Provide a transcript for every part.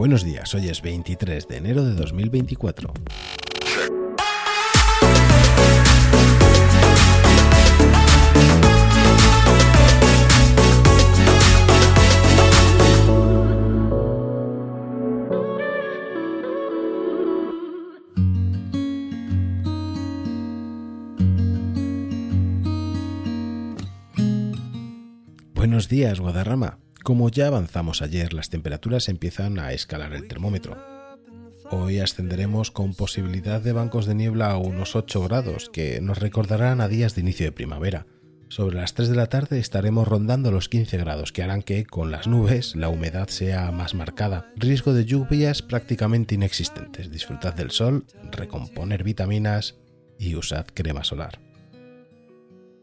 Buenos días, hoy es 23 de enero de 2024. Buenos días, Guadarrama. Como ya avanzamos ayer, las temperaturas empiezan a escalar el termómetro. Hoy ascenderemos con posibilidad de bancos de niebla a unos 8 grados, que nos recordarán a días de inicio de primavera. Sobre las 3 de la tarde estaremos rondando los 15 grados, que harán que, con las nubes, la humedad sea más marcada. Riesgo de lluvias prácticamente inexistentes. Disfrutad del sol, recomponer vitaminas y usad crema solar.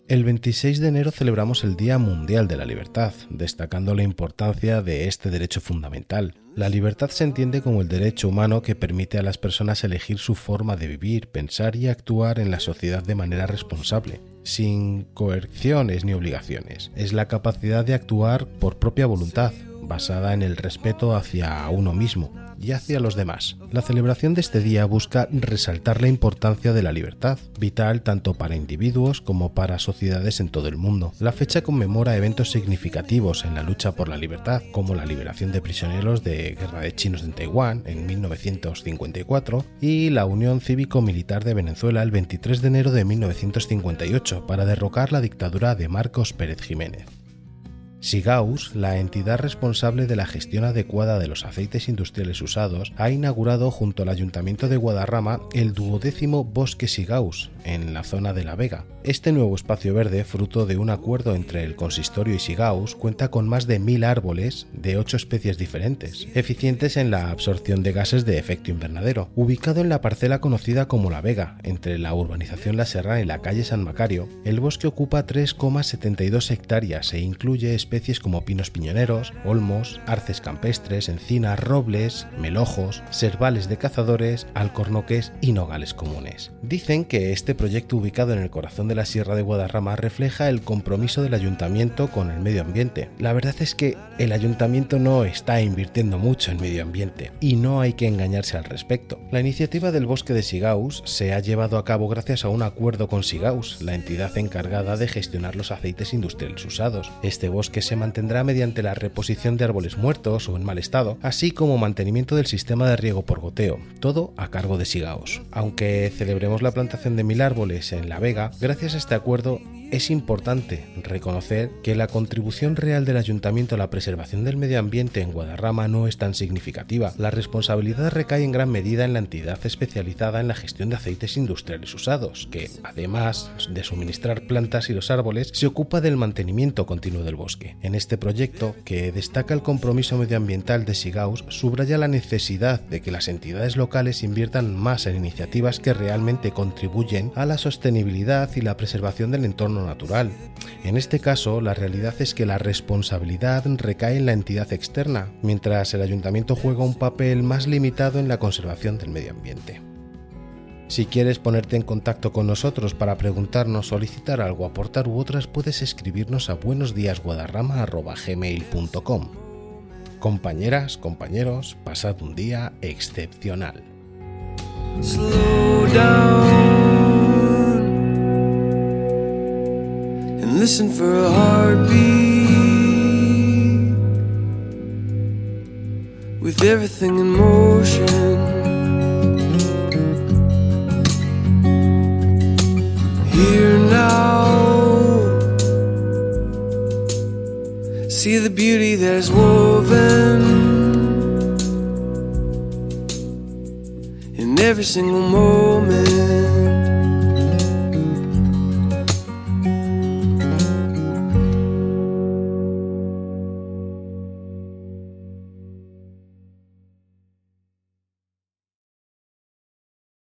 El 26 de enero celebramos el Día Mundial de la Libertad, destacando la importancia de este derecho fundamental. La libertad se entiende como el derecho humano que permite a las personas elegir su forma de vivir, pensar y actuar en la sociedad de manera responsable, sin coerciones ni obligaciones. Es la capacidad de actuar por propia voluntad, basada en el respeto hacia uno mismo, y hacia los demás. La celebración de este día busca resaltar la importancia de la libertad, vital tanto para individuos como para sociedades en todo el mundo. La fecha conmemora eventos significativos en la lucha por la libertad, como la liberación de prisioneros de guerra de chinos en Taiwán en 1954 y la Unión Cívico-Militar de Venezuela el 23 de enero de 1958 para derrocar la dictadura de Marcos Pérez Jiménez. Sigaus, la entidad responsable de la gestión adecuada de los aceites industriales usados, ha inaugurado junto al Ayuntamiento de Guadarrama el duodécimo Bosque Sigaus, en la zona de La Vega. Este nuevo espacio verde, fruto de un acuerdo entre el consistorio y Sigaus, cuenta con más de mil árboles de ocho especies diferentes, eficientes en la absorción de gases de efecto invernadero. Ubicado en la parcela conocida como La Vega, entre la urbanización La Serra y la calle San Macario, el bosque ocupa 3,72 hectáreas e incluye especies como pinos piñoneros, olmos, arces campestres, encinas, robles, melojos, servales de cazadores, alcornoques y nogales comunes. Dicen que este proyecto ubicado en el corazón de la Sierra de Guadarrama refleja el compromiso del ayuntamiento con el medio ambiente. La verdad es que el ayuntamiento no está invirtiendo mucho en medio ambiente y no hay que engañarse al respecto. La iniciativa del bosque de Sigaus se ha llevado a cabo gracias a un acuerdo con Sigaus, la entidad encargada de gestionar los aceites industriales usados. Este bosque se mantendrá mediante la reposición de árboles muertos o en mal estado, así como mantenimiento del sistema de riego por goteo, todo a cargo de Sigaus. Aunque celebremos la plantación de mil árboles en La Vega, gracias a este acuerdo es importante reconocer que la contribución real del ayuntamiento a la preservación del medio ambiente en Guadarrama no es tan significativa. La responsabilidad recae en gran medida en la entidad especializada en la gestión de aceites industriales usados, que, además de suministrar plantas y los árboles, se ocupa del mantenimiento continuo del bosque. En este proyecto, que destaca el compromiso medioambiental de Sigaus, subraya la necesidad de que las entidades locales inviertan más en iniciativas que realmente contribuyen a la sostenibilidad y la preservación del entorno natural. En este caso, la realidad es que la responsabilidad recae en la entidad externa, mientras el ayuntamiento juega un papel más limitado en la conservación del medio ambiente. Si quieres ponerte en contacto con nosotros para preguntarnos, solicitar algo, aportar u otras, puedes escribirnos a buenosdíasguadarrama.gmail.com. Compañeras, compañeros, pasad un día excepcional. Listen for a heartbeat with everything in motion. Here now, see the beauty that is woven in every single moment.